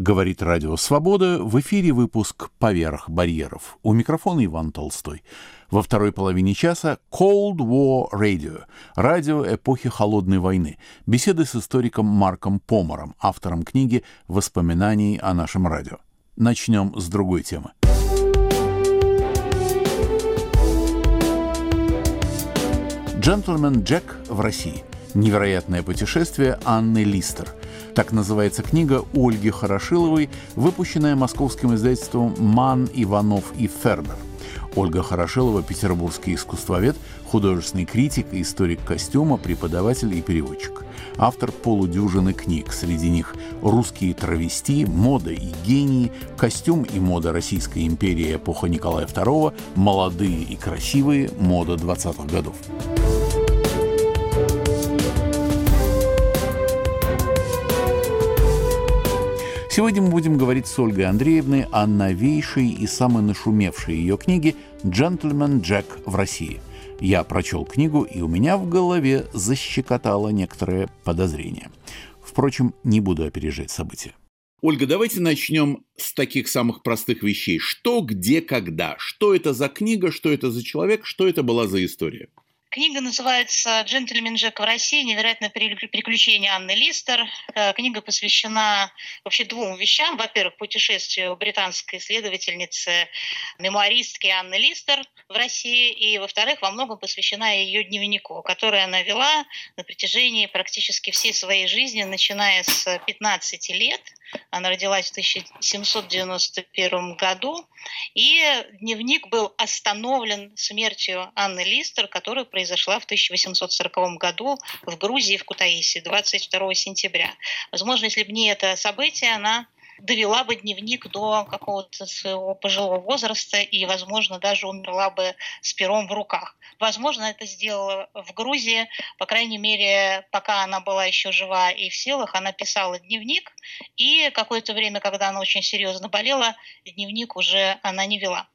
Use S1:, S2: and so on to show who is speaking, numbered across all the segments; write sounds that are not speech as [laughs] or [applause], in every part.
S1: Говорит Радио Свобода. В эфире выпуск «Поверх барьеров». У микрофона Иван Толстой. Во второй половине часа Cold War Radio. Радио эпохи Холодной войны. Беседы с историком Марком Помором, автором книги «Воспоминаний о нашем радио». Начнем с другой темы. «Джентльмен Джек в России». Невероятное путешествие Анны Листер. Так называется книга Ольги Хорошиловой, выпущенная московским издательством «Ман, Иванов и Фербер». Ольга Хорошилова – петербургский искусствовед, художественный критик, историк костюма, преподаватель и переводчик. Автор полудюжины книг, среди них «Русские травести», «Мода и гении», «Костюм и мода Российской империи эпоха Николая II», «Молодые и красивые», «Мода 20-х годов». Сегодня мы будем говорить с Ольгой Андреевной о новейшей и самой нашумевшей ее книге «Джентльмен Джек в России». Я прочел книгу, и у меня в голове защекотало некоторое подозрение. Впрочем, не буду опережать события. Ольга, давайте начнем с таких самых простых вещей. Что, где, когда? Что это за книга, что это за человек, что это была за история?
S2: Книга называется «Джентльмен Джек в России. Невероятное приключение Анны Листер». Э, книга посвящена вообще двум вещам. Во-первых, путешествию британской исследовательницы, мемуаристки Анны Листер в России. И, во-вторых, во многом посвящена ее дневнику, который она вела на протяжении практически всей своей жизни, начиная с 15 лет. Она родилась в 1791 году. И дневник был остановлен смертью Анны Листер, которая произошла в 1840 году в Грузии, в Кутаиси, 22 сентября. Возможно, если бы не это событие, она довела бы дневник до какого-то своего пожилого возраста и, возможно, даже умерла бы с пером в руках. Возможно, это сделала в Грузии, по крайней мере, пока она была еще жива и в силах, она писала дневник, и какое-то время, когда она очень серьезно болела, дневник уже она не вела.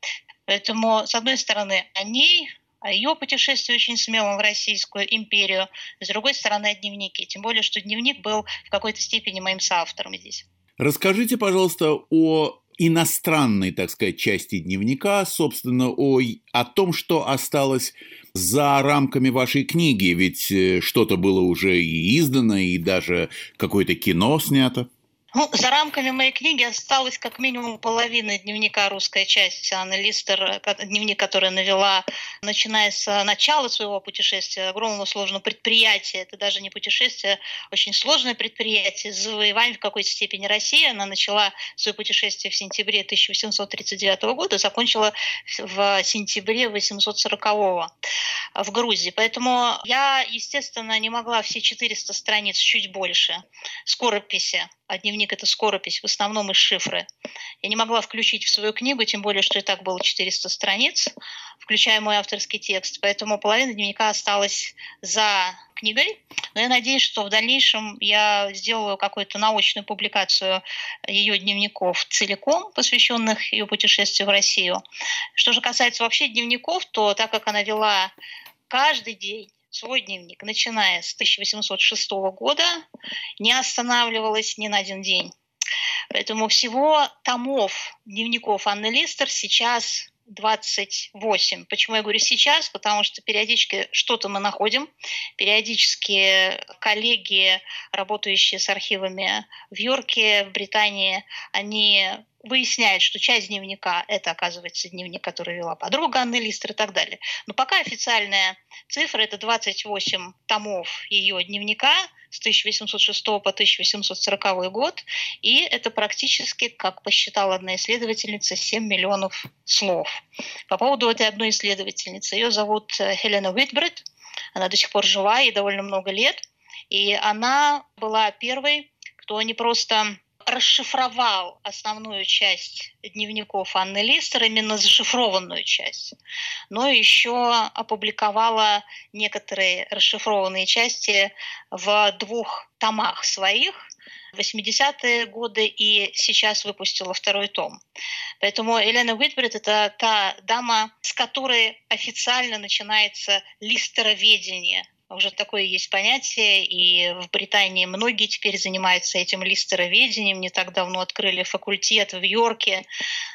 S2: Поэтому, с одной стороны, о ней ее путешествии очень смелом в Российскую империю, с другой стороны, о дневнике. Тем более, что дневник был в какой-то степени моим соавтором здесь.
S1: Расскажите, пожалуйста, о иностранной, так сказать, части дневника, собственно, о, о том, что осталось за рамками вашей книги, ведь э, что-то было уже и издано, и даже какое-то кино снято.
S2: Ну, за рамками моей книги осталась как минимум половина дневника «Русская часть» Анны Листер, дневник, который навела, начиная с начала своего путешествия, огромного сложного предприятия. Это даже не путешествие, очень сложное предприятие, завоевание в какой-то степени России. Она начала свое путешествие в сентябре 1839 года, закончила в сентябре 1840 в Грузии. Поэтому я, естественно, не могла все 400 страниц, чуть больше, скорописи а дневник – это скоропись, в основном из шифры. Я не могла включить в свою книгу, тем более, что и так было 400 страниц, включая мой авторский текст, поэтому половина дневника осталась за книгой. Но я надеюсь, что в дальнейшем я сделаю какую-то научную публикацию ее дневников целиком, посвященных ее путешествию в Россию. Что же касается вообще дневников, то так как она вела каждый день свой дневник, начиная с 1806 года, не останавливалась ни на один день. Поэтому всего томов дневников Анны Листер сейчас 28. Почему я говорю сейчас? Потому что периодически что-то мы находим. Периодически коллеги, работающие с архивами в Йорке, в Британии, они выясняет, что часть дневника – это, оказывается, дневник, который вела подруга Анны Листер и так далее. Но пока официальная цифра – это 28 томов ее дневника с 1806 по 1840 год, и это практически, как посчитала одна исследовательница, 7 миллионов слов. По поводу этой одной исследовательницы, ее зовут э, Хелена Уитбред, она до сих пор жива, ей довольно много лет, и она была первой, кто не просто расшифровал основную часть дневников Анны Листер, именно зашифрованную часть, но еще опубликовала некоторые расшифрованные части в двух томах своих, 80-е годы и сейчас выпустила второй том. Поэтому Елена Уитбрид – это та дама, с которой официально начинается листероведение уже такое есть понятие, и в Британии многие теперь занимаются этим листероведением. Не так давно открыли факультет в Йорке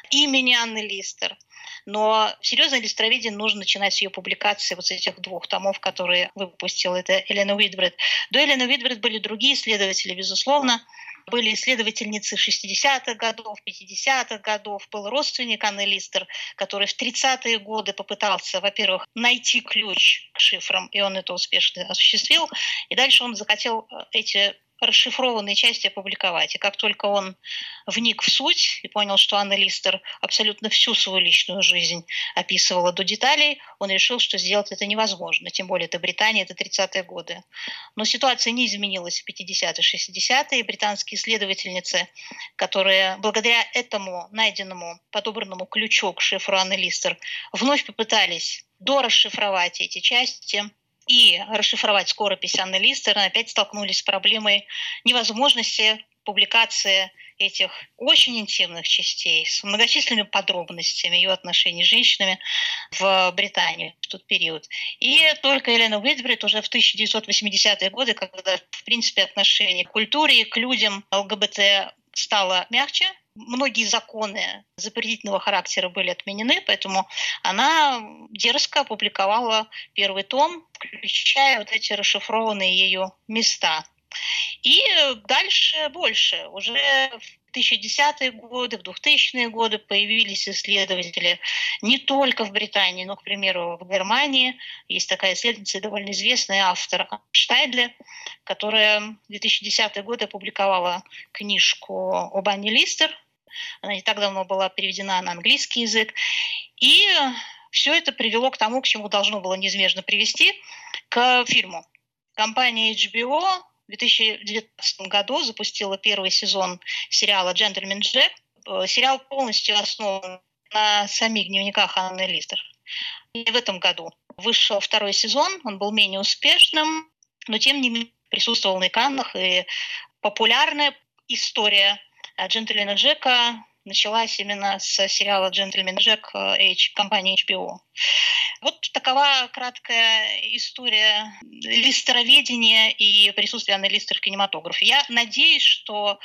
S2: имени Анны Листер. Но серьезное листроведение нужно начинать с ее публикации вот с этих двух томов, которые выпустила это Елена Уитбред. До Елены Уитбред были другие исследователи, безусловно, были исследовательницы 60-х годов, 50-х годов, был родственник Анны Листер, который в 30-е годы попытался, во-первых, найти ключ к шифрам, и он это успешно осуществил, и дальше он захотел э, эти расшифрованные части опубликовать. И как только он вник в суть и понял, что Анна Листер абсолютно всю свою личную жизнь описывала до деталей, он решил, что сделать это невозможно. Тем более это Британия, это 30-е годы. Но ситуация не изменилась в 50-е, 60-е. Британские исследовательницы, которые благодаря этому найденному, подобранному ключу к шифру Анны Листер, вновь попытались дорасшифровать эти части – и расшифровать скоропись Анны Листер, опять столкнулись с проблемой невозможности публикации этих очень интимных частей с многочисленными подробностями ее отношений с женщинами в Британии в тот период. И только Елена Уитбрид уже в 1980-е годы, когда, в принципе, отношение к культуре и к людям ЛГБТ стало мягче, многие законы запретительного характера были отменены, поэтому она дерзко опубликовала первый том, включая вот эти расшифрованные ее места. И дальше больше. Уже в 1010-е годы, в 2000-е годы появились исследователи не только в Британии, но, к примеру, в Германии. Есть такая исследовательница, довольно известная автор Штайдле, которая в 2010 годы опубликовала книжку об Анне Листер. Она не так давно была переведена на английский язык. И все это привело к тому, к чему должно было неизбежно привести, к фильму. Компания HBO в 2019 году запустила первый сезон сериала «Джентльмен Джек». Э, сериал полностью основан на самих дневниках Анны Листер. И в этом году вышел второй сезон, он был менее успешным, но тем не менее присутствовал на экранах, и популярная история Джентльмена Джека началась именно с сериала «Джентльмен Джек» H, компании HBO. Вот такова краткая история листероведения и присутствия Анны Листер в кинематографе. Я надеюсь, что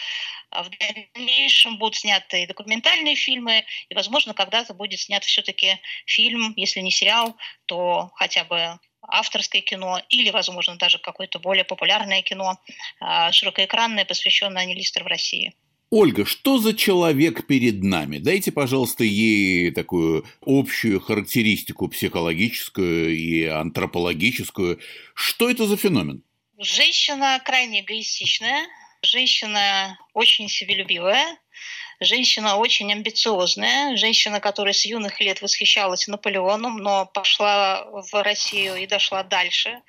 S2: в дальнейшем будут сняты документальные фильмы, и, возможно, когда-то будет снят все-таки фильм, если не сериал, то хотя бы авторское кино или, возможно, даже какое-то более популярное кино, широкоэкранное, посвященное Анне Листер в России.
S1: Ольга, что за человек перед нами? Дайте, пожалуйста, ей такую общую характеристику психологическую и антропологическую. Что это за феномен?
S2: Женщина крайне эгоистичная, женщина очень себелюбивая, Женщина очень амбициозная, женщина, которая с юных лет восхищалась Наполеоном, но пошла в Россию и дошла дальше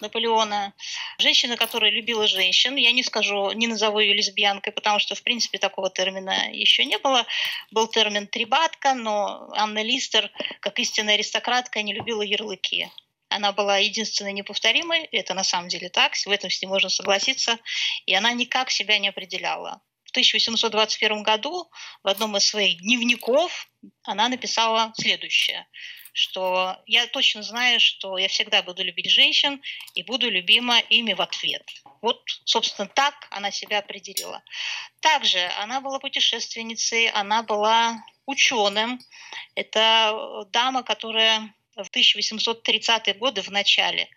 S2: Наполеона. Женщина, которая любила женщин. Я не скажу, не назову ее лесбиянкой, потому что, в принципе, такого термина еще не было. Был термин «трибатка», но Анна Листер, как истинная аристократка, не любила ярлыки. Она была единственной неповторимой, это на самом деле так, в этом с ним можно согласиться, и она никак себя не определяла. 1821 году в одном из своих дневников она написала следующее, что я точно знаю, что я всегда буду любить женщин и буду любима ими в ответ. Вот, собственно, так она себя определила. Также она была путешественницей, она была ученым. Это дама, которая в 1830-е годы, в начале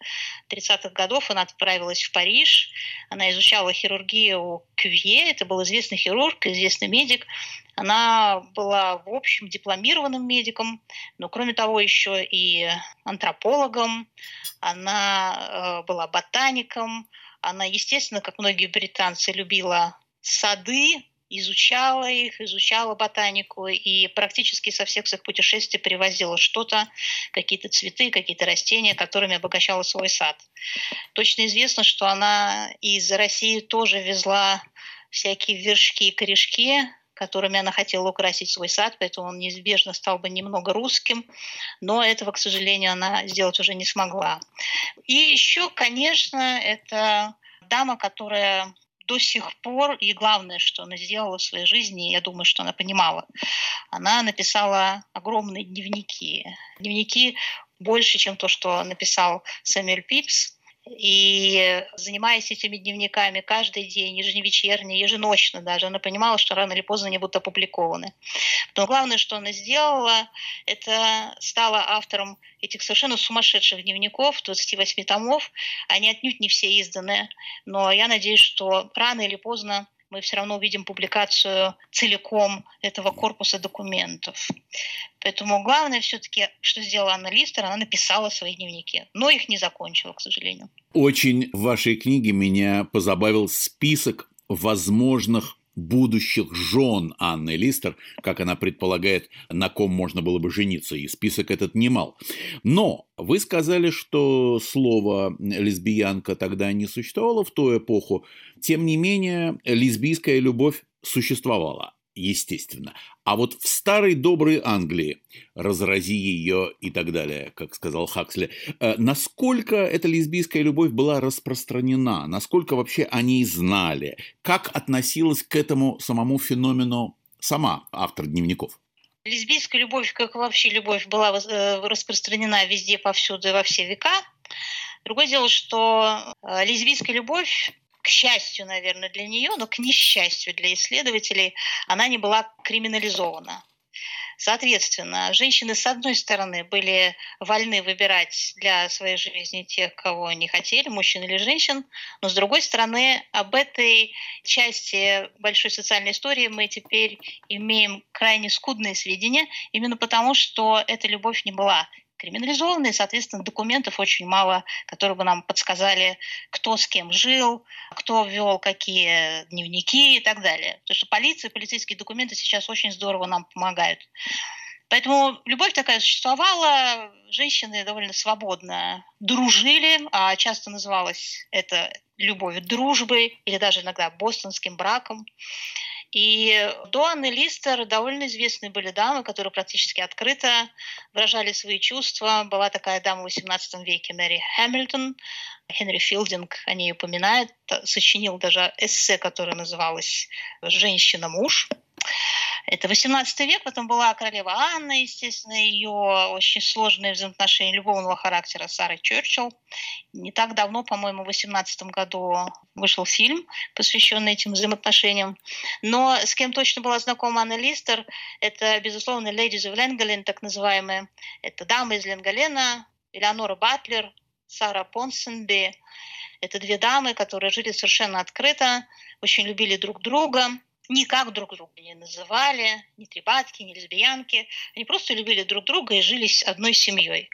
S2: 30-х годов, она отправилась в Париж. Она изучала хирургию у Кювье. Это был известный хирург, известный медик. Она была, в общем, дипломированным медиком, но, кроме того, еще и антропологом. Она э, была ботаником. Она, естественно, как многие британцы, любила сады, изучала их, изучала ботанику и практически со всех своих путешествий привозила что-то, какие-то цветы, какие-то растения, которыми обогащала свой сад. Точно известно, что она из России тоже везла всякие вершки и корешки, которыми она хотела украсить свой сад, поэтому он неизбежно стал бы немного русским, но этого, к сожалению, она сделать уже не смогла. И еще, конечно, это дама, которая до сих пор, и главное, что она сделала в своей жизни, я думаю, что она понимала, она написала огромные дневники. Дневники больше, чем то, что написал Сэмюэль Пипс. И занимаясь этими дневниками каждый день, ежевечерне, еженочно даже, она понимала, что рано или поздно они будут опубликованы. Но главное, что она сделала, это стала автором этих совершенно сумасшедших дневников, 28 томов. Они отнюдь не все изданы, но я надеюсь, что рано или поздно мы все равно увидим публикацию целиком этого корпуса документов. Поэтому главное все-таки, что сделала Анна Листер, она написала свои дневники, но их не закончила, к сожалению.
S1: Очень в вашей книге меня позабавил список возможных будущих жен Анны Листер, как она предполагает, на ком можно было бы жениться, и список этот немал. Но вы сказали, что слово лесбиянка тогда не существовало в ту эпоху, тем не менее лесбийская любовь существовала естественно. А вот в старой доброй Англии, разрази ее и так далее, как сказал Хаксли, э, насколько эта лесбийская любовь была распространена, насколько вообще они знали, как относилась к этому самому феномену сама автор дневников?
S2: Лесбийская любовь, как вообще любовь, была э, распространена везде, повсюду, во все века. Другое дело, что э, лесбийская любовь к счастью, наверное, для нее, но к несчастью для исследователей, она не была криминализована. Соответственно, женщины, с одной стороны, были вольны выбирать для своей жизни тех, кого они хотели, мужчин или женщин, но с другой стороны, об этой части большой социальной истории мы теперь имеем крайне скудные сведения, именно потому, что эта любовь не была криминализованы, и, соответственно, документов очень мало, которые бы нам подсказали, кто с кем жил, кто вел какие дневники и так далее. Потому что полиция, полицейские документы сейчас очень здорово нам помогают. Поэтому любовь такая существовала, женщины довольно свободно дружили, а часто называлось это любовью дружбой или даже иногда бостонским браком. И до Анны Листер довольно известные были дамы, которые практически открыто выражали свои чувства. Была такая дама в XVIII веке Мэри Хэмилтон. Хенри Филдинг о ней упоминает, сочинил даже эссе, которое называлось «Женщина-муж». Это 18 век, потом была королева Анна, естественно, ее очень сложные взаимоотношения любовного характера с Сарой Черчилл. Не так давно, по-моему, в 18 году вышел фильм, посвященный этим взаимоотношениям. Но с кем точно была знакома Анна Листер, это, безусловно, Ladies of Ленгален, так называемые. Это дамы из Ленгалена, Элеонора Батлер, Сара Понсенби. Это две дамы, которые жили совершенно открыто, очень любили друг друга, никак друг друга не называли, ни трепатки, ни лесбиянки. Они просто любили друг друга и жили одной семьей.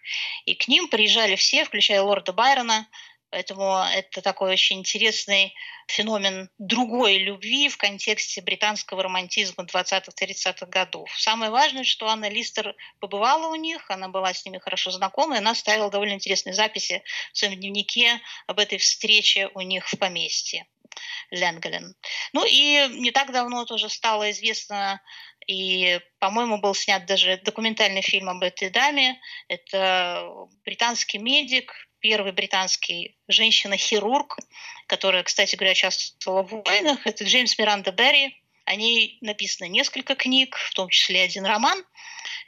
S2: И к ним приезжали все, включая лорда Байрона, Поэтому это такой очень интересный феномен другой любви в контексте британского романтизма 20-30-х годов. Самое важное, что Анна Листер побывала у них, она была с ними хорошо знакома, и она ставила довольно интересные записи в своем дневнике об этой встрече у них в поместье. Ленгелен. Ну и не так давно тоже стало известно, и, по-моему, был снят даже документальный фильм об этой даме. Это британский медик, первый британский женщина-хирург, которая, кстати говоря, участвовала в войнах. Это Джеймс Миранда Берри. О ней написано несколько книг, в том числе один роман.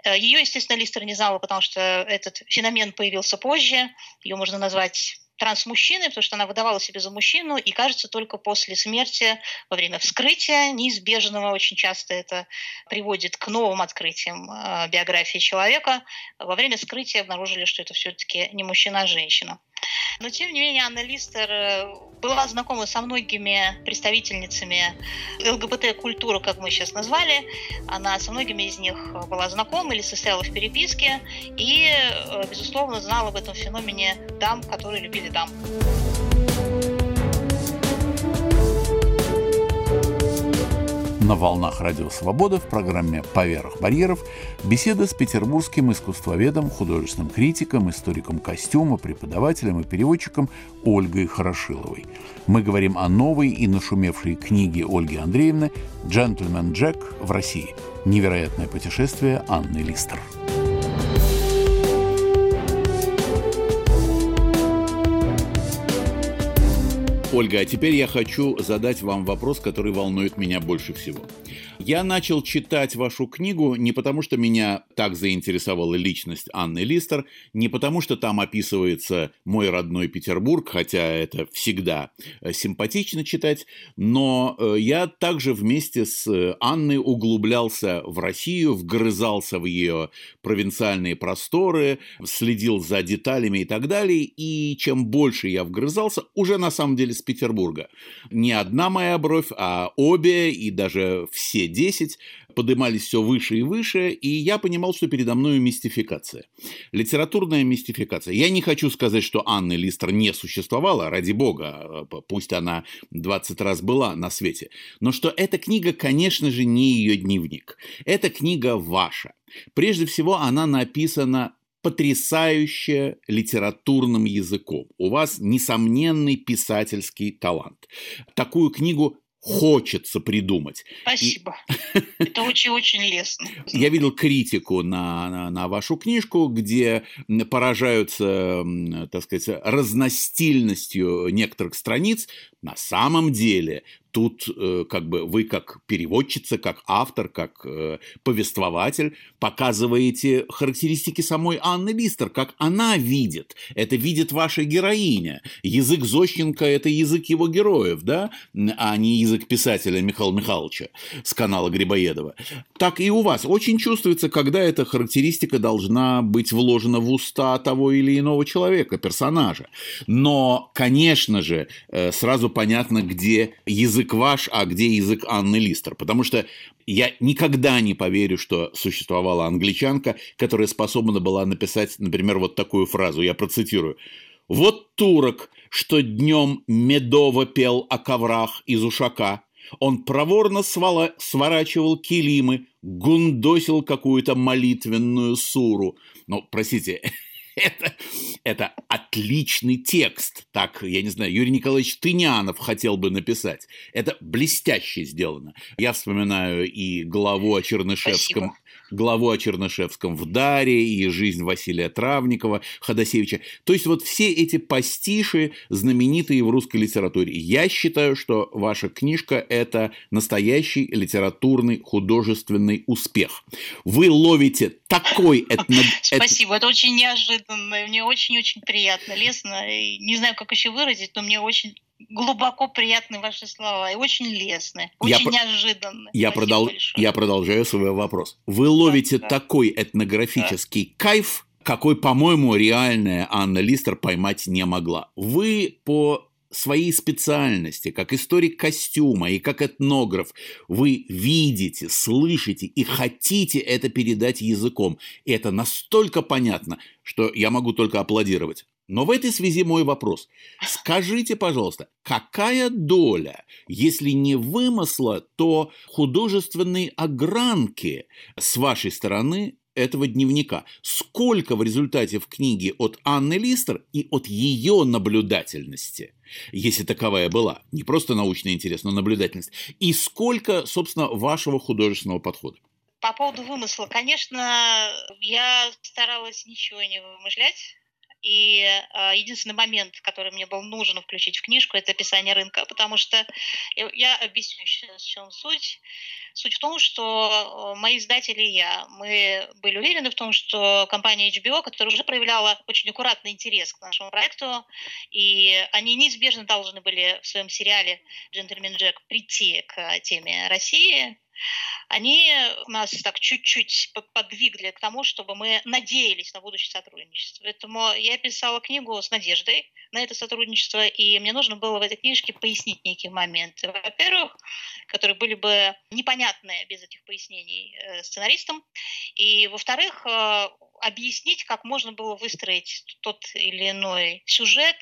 S2: Э, Ее, естественно, Листер не знала, потому что этот феномен появился позже. Ее можно назвать трансмужчиной, потому что она выдавала себя за мужчину, и кажется, только после смерти, во время вскрытия неизбежного, очень часто это приводит к новым открытиям э, биографии человека, во время вскрытия обнаружили, что это все-таки не мужчина, а женщина. Но, тем не менее, Анна Листер э, была знакома со многими представительницами ЛГБТ-культуры, как мы сейчас назвали. Она со многими из них была знакома или состояла в переписке. И, э, безусловно, знала об этом феномене дам, которые любили дам.
S1: На волнах Радио Свобода в программе «Поверх барьеров» беседа с петербургским искусствоведом, художественным критиком, историком костюма, преподавателем и переводчиком Ольгой Хорошиловой. Мы говорим о новой и нашумевшей книге Ольги Андреевны «Джентльмен Джек в России. Невероятное путешествие Анны Листер». Ольга, а теперь я хочу задать вам вопрос, который волнует меня больше всего. Я начал читать вашу книгу не потому, что меня так заинтересовала личность Анны Листер, не потому, что там описывается мой родной Петербург, хотя это всегда э, симпатично читать, но э, я также вместе с э, Анной углублялся в Россию, вгрызался в ее провинциальные просторы, следил за деталями и так далее, и чем больше я вгрызался, уже на самом деле с Петербурга. Не одна моя бровь, а обе и даже все 10 поднимались все выше и выше, и я понимал, что передо мной мистификация. Литературная мистификация. Я не хочу сказать, что Анны Листер не существовала, ради бога, пусть она 20 раз была на свете, но что эта книга, конечно же, не ее дневник. Эта книга ваша. Прежде всего, она написана потрясающе литературным языком. У вас несомненный писательский талант. Такую книгу хочется придумать.
S2: Спасибо. И... [laughs] Это очень-очень лестно.
S1: Я видел критику на, на, на вашу книжку, где поражаются, так сказать, разностильностью некоторых страниц. На самом деле тут э, как бы вы как переводчица, как автор, как э, повествователь показываете характеристики самой Анны Листер, как она видит. Это видит ваша героиня. Язык Зощенко – это язык его героев, да, а не язык писателя Михаила Михайловича с канала Грибоедова. Так и у вас. Очень чувствуется, когда эта характеристика должна быть вложена в уста того или иного человека, персонажа. Но, конечно же, э, сразу понятно, где язык язык ваш, а где язык Анны Листер. Потому что я никогда не поверю, что существовала англичанка, которая способна была написать, например, вот такую фразу. Я процитирую. «Вот турок, что днем медово пел о коврах из ушака. Он проворно свала... сворачивал килимы, гундосил какую-то молитвенную суру». Ну, простите, [laughs] это, это отличный текст. Так, я не знаю, Юрий Николаевич Тынянов хотел бы написать. Это блестяще сделано. Я вспоминаю и главу о Чернышевском. Спасибо главу о Чернышевском в Даре и жизнь Василия Травникова, Ходосевича. То есть вот все эти пастиши, знаменитые в русской литературе. Я считаю, что ваша книжка – это настоящий литературный художественный успех. Вы ловите такой этно... [laughs]
S2: Спасибо, это очень неожиданно, мне очень-очень приятно, лестно. Не знаю, как еще выразить, но мне очень глубоко приятны ваши слова и очень лестны, очень я неожиданны.
S1: Я, продол... я продолжаю свой вопрос. Вы ловите да, такой этнографический да. кайф, какой, по-моему, реальная Анна Листер поймать не могла. Вы по своей специальности, как историк костюма и как этнограф, вы видите, слышите и хотите это передать языком. И это настолько понятно, что я могу только аплодировать. Но в этой связи мой вопрос. Скажите, пожалуйста, какая доля, если не вымысла, то художественной огранки с вашей стороны этого дневника? Сколько в результате в книге от Анны Листер и от ее наблюдательности, если таковая была, не просто научный интерес, но наблюдательность, и сколько, собственно, вашего художественного подхода?
S2: По поводу вымысла, конечно, я старалась ничего не вымышлять, и э, единственный момент, который мне был нужен включить в книжку, это описание рынка, потому что я объясню сейчас, в чем суть. Суть в том, что мои издатели и я, мы были уверены в том, что компания HBO, которая уже проявляла очень аккуратный интерес к нашему проекту, и они неизбежно должны были в своем сериале «Джентльмен Джек» прийти к теме России, они нас так чуть-чуть подвигли к тому, чтобы мы надеялись на будущее сотрудничество. Поэтому я писала книгу с надеждой на это сотрудничество, и мне нужно было в этой книжке пояснить некие моменты. Во-первых, которые были бы непонятны без этих пояснений э, сценаристам, и, во-вторых, э, объяснить, как можно было выстроить тот или иной сюжет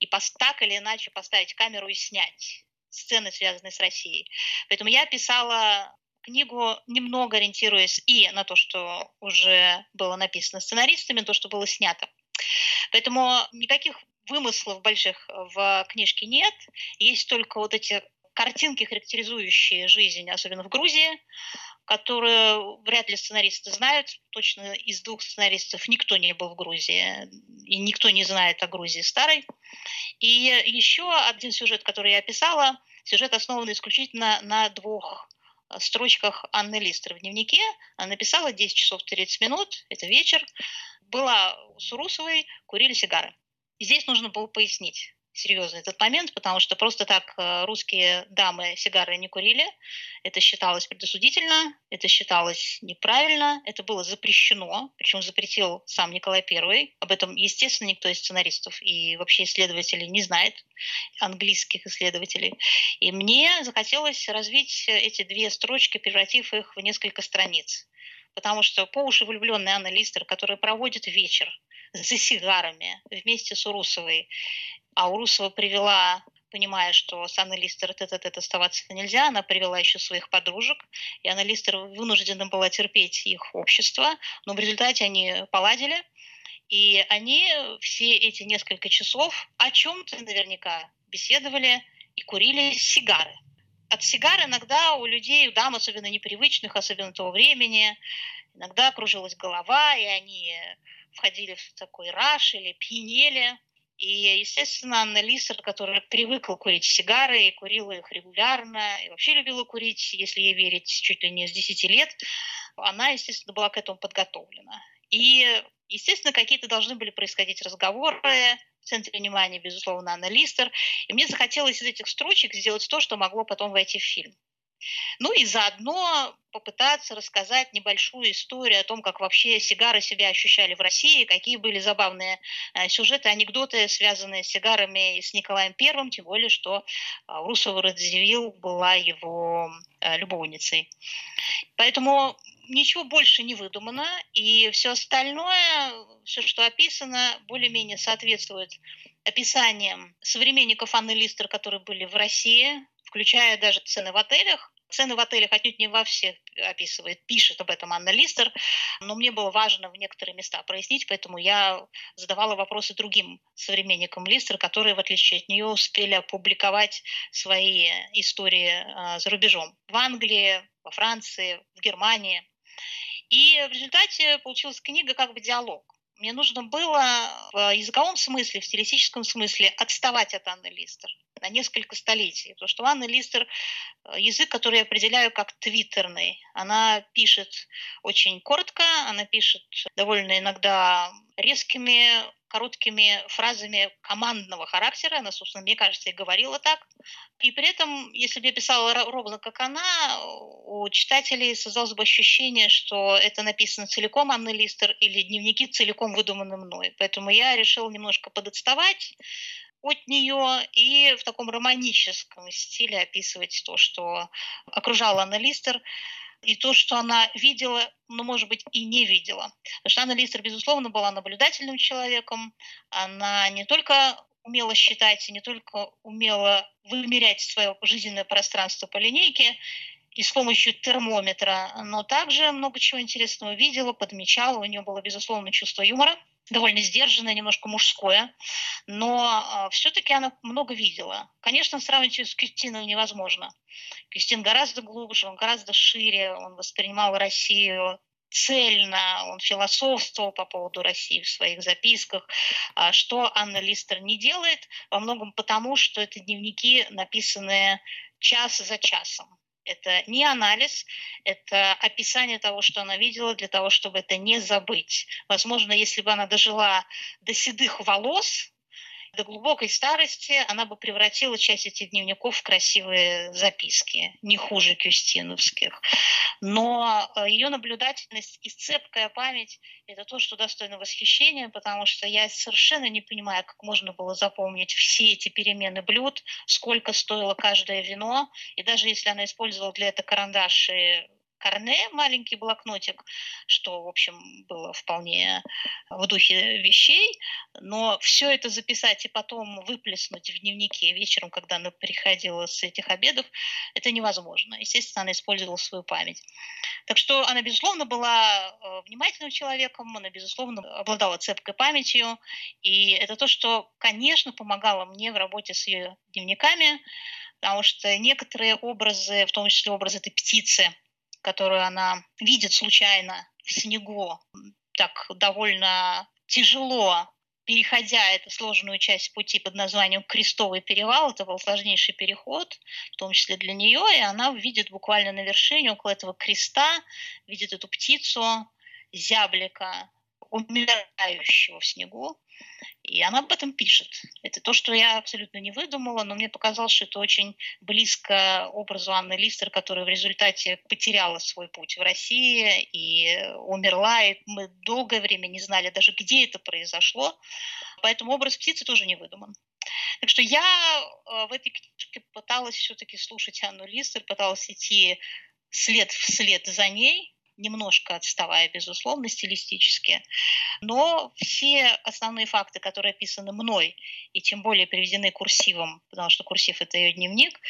S2: и так или иначе поставить камеру и снять сцены, связанные с Россией. Поэтому я писала книгу, немного ориентируясь и на то, что уже было написано сценаристами, то, что было снято. Поэтому никаких вымыслов больших в книжке нет. Есть только вот эти картинки, характеризующие жизнь, особенно в Грузии, которые вряд ли сценаристы знают. Точно из двух сценаристов никто не был в Грузии, и никто не знает о Грузии старой. И еще один сюжет, который я описала, сюжет основан исключительно на двух строчках Анны Листер в дневнике. Она написала 10 часов 30 минут, это вечер. Была с Урусовой, курили сигары. Здесь нужно было пояснить серьезный этот момент, потому что просто так э, русские дамы сигары не курили. Это считалось предосудительно, это считалось неправильно, это было запрещено, причем запретил сам Николай I. Об этом, естественно, никто из сценаристов и вообще исследователей не знает, английских исследователей. И мне захотелось развить эти две строчки, превратив их в несколько страниц потому что по уши влюбленная Анна Листер, которая проводит вечер за сигарами вместе с Урусовой а Урусова привела понимая, что с Анной Листер от этот оставаться нельзя, она привела еще своих подружек, и Анна Листер вынуждена была терпеть их общество, но в результате они поладили, и они все эти несколько часов о чем-то наверняка беседовали и курили сигары. От сигар иногда у людей, у дам, особенно непривычных, особенно того времени, иногда кружилась голова, и они входили в такой раш или пьянели. И, естественно, Анна Лисер, которая привыкла курить сигары и курила их регулярно, и вообще любила курить, если ей верить, чуть ли не с 10 лет, она, естественно, была к этому подготовлена. И, естественно, какие-то должны были происходить разговоры, в центре внимания, безусловно, Анна Листер. И мне захотелось из этих строчек сделать то, что могло потом войти в фильм. Ну и заодно попытаться рассказать небольшую историю о том, как вообще сигары себя ощущали в России, какие были забавные э, сюжеты, анекдоты, связанные с сигарами и с Николаем Первым, тем более, что э, Русова Радзивилл была его э, любовницей. Поэтому ничего больше не выдумано, и все остальное, все, что описано, более-менее соответствует описаниям современников Анны Листер, которые были в России, включая даже цены в отелях. Цены в отелях отнюдь не во всех описывает, пишет об этом Анна Листер, но мне было важно в некоторые места прояснить, поэтому я задавала вопросы другим современникам Листер, которые, в отличие от нее, успели опубликовать свои истории а, за рубежом. В Англии, во Франции, в Германии. И в результате получилась книга как бы диалог мне нужно было в языковом смысле, в стилистическом смысле отставать от Анны Листер на несколько столетий. Потому что у Анны Листер э, язык, который я определяю как твиттерный. Она пишет очень коротко, она пишет довольно иногда резкими, короткими фразами командного характера. Она, собственно, мне кажется, и говорила так. И при этом, если бы я писала ровно как она, у читателей создалось бы ощущение, что это написано целиком Анны Листер или дневники целиком выдуманы мной. Поэтому я решила немножко подотставать, от нее и в таком романическом стиле описывать то, что окружала Анна Листер, и то, что она видела, но, может быть, и не видела. Потому Листер, безусловно, была наблюдательным человеком. Она не только умела считать, не только умела вымерять свое жизненное пространство по линейке, и с помощью термометра, но также много чего интересного видела, подмечала. У нее было, безусловно, чувство юмора – довольно сдержанное, немножко мужское, но а, все-таки она много видела. Конечно, сравнить ее с Кристиной невозможно. Кристин гораздо глубже, он гораздо шире, он воспринимал Россию цельно, он философствовал по поводу России в своих записках, а что Анна Листер не делает, во многом потому, что это дневники, написанные час за часом. Это не анализ, это описание того, что она видела, для того, чтобы это не забыть. Возможно, если бы она дожила до седых волос, до глубокой старости она бы превратила часть этих дневников в красивые записки, не хуже кюстиновских. Но э, ее наблюдательность и цепкая память – это то, что достойно восхищения, потому что я совершенно не понимаю, как можно было запомнить все эти перемены блюд, сколько стоило каждое вино, и даже если она использовала для этого карандаши карне, маленький блокнотик, что, в общем, было вполне в духе вещей, но все это записать и потом выплеснуть в дневнике вечером, когда она приходила с этих обедов, это невозможно. Естественно, она использовала свою память. Так что она, безусловно, была э, внимательным человеком, она, безусловно, обладала цепкой памятью, и это то, что, конечно, помогало мне в работе с ее дневниками, потому что некоторые образы, в том числе образ этой птицы, которую она видит случайно в снегу, так довольно тяжело переходя эту сложную часть пути под названием Крестовый перевал, это был сложнейший переход, в том числе для нее, и она видит буквально на вершине, около этого креста, видит эту птицу, зяблика, умирающего в снегу, и она об этом пишет. Это то, что я абсолютно не выдумала, но мне показалось, что это очень близко образу Анны Листер, которая в результате потеряла свой путь в России и умерла, и мы долгое время не знали даже, где это произошло. Поэтому образ птицы тоже не выдуман. Так что я э, в этой книжке пыталась все-таки слушать Анну Листер, пыталась идти след вслед за ней, немножко отставая, безусловно, стилистически. Но все основные факты, которые описаны мной, и тем более приведены курсивом, потому что курсив – это ее дневник,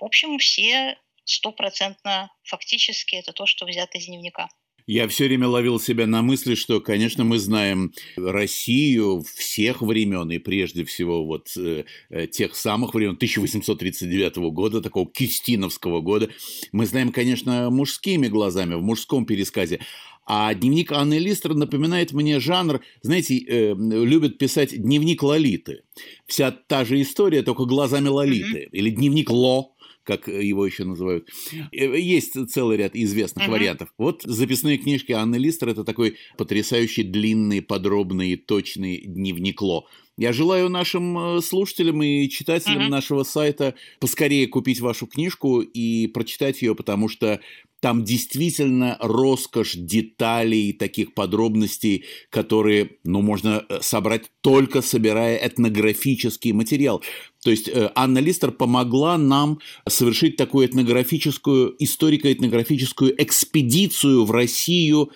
S2: в общем, все стопроцентно фактически это то, что взято из дневника.
S1: Я все время ловил себя на мысли, что, конечно, мы знаем Россию всех времен, и прежде всего вот э, э тех самых времен 1839 года, такого кюстиновского года. Мы знаем, конечно, мужскими глазами, в мужском пересказе. А дневник Анны Листер напоминает мне жанр, знаете, э, любят писать дневник Лолиты. Вся та же история, только глазами Лолиты. Mm-hmm. Или дневник Ло, как его еще называют. Э, есть целый ряд известных uh-huh. вариантов. Вот записные книжки Анны Листер – это такой потрясающий длинный, подробный, точный дневник Ло. Я желаю нашим э, слушателям и читателям uh-huh. нашего сайта поскорее купить вашу книжку и прочитать ее, потому что там действительно роскошь деталей, таких подробностей, которые, ну, можно э, собрать только собирая этнографический материал. То есть э, Анна Листер помогла нам совершить такую этнографическую, историко-этнографическую экспедицию в Россию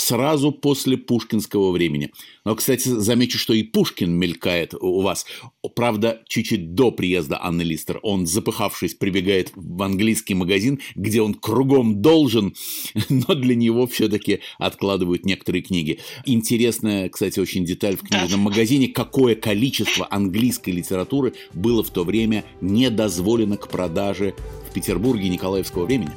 S1: сразу после пушкинского времени. Но, кстати, замечу, что и Пушкин мелькает у вас. Правда, чуть-чуть до приезда Анны Листер. Он, запыхавшись, прибегает в английский магазин, где он кругом должен, [laughs] но для него все-таки откладывают некоторые книги. Интересная, кстати, очень деталь в книжном магазине, какое количество английской литературы было в то время недозволено к продаже в Петербурге Николаевского времени.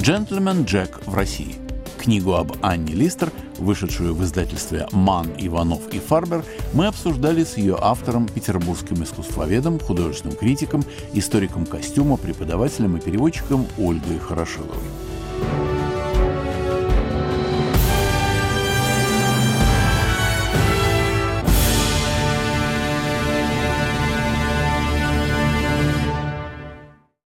S1: «Джентльмен Джек в России». Книгу об Анне Листер, вышедшую в издательстве «Ман, Иванов и Фарбер», мы обсуждали с ее автором, петербургским искусствоведом, художественным критиком, историком костюма, преподавателем и переводчиком Ольгой Хорошиловой.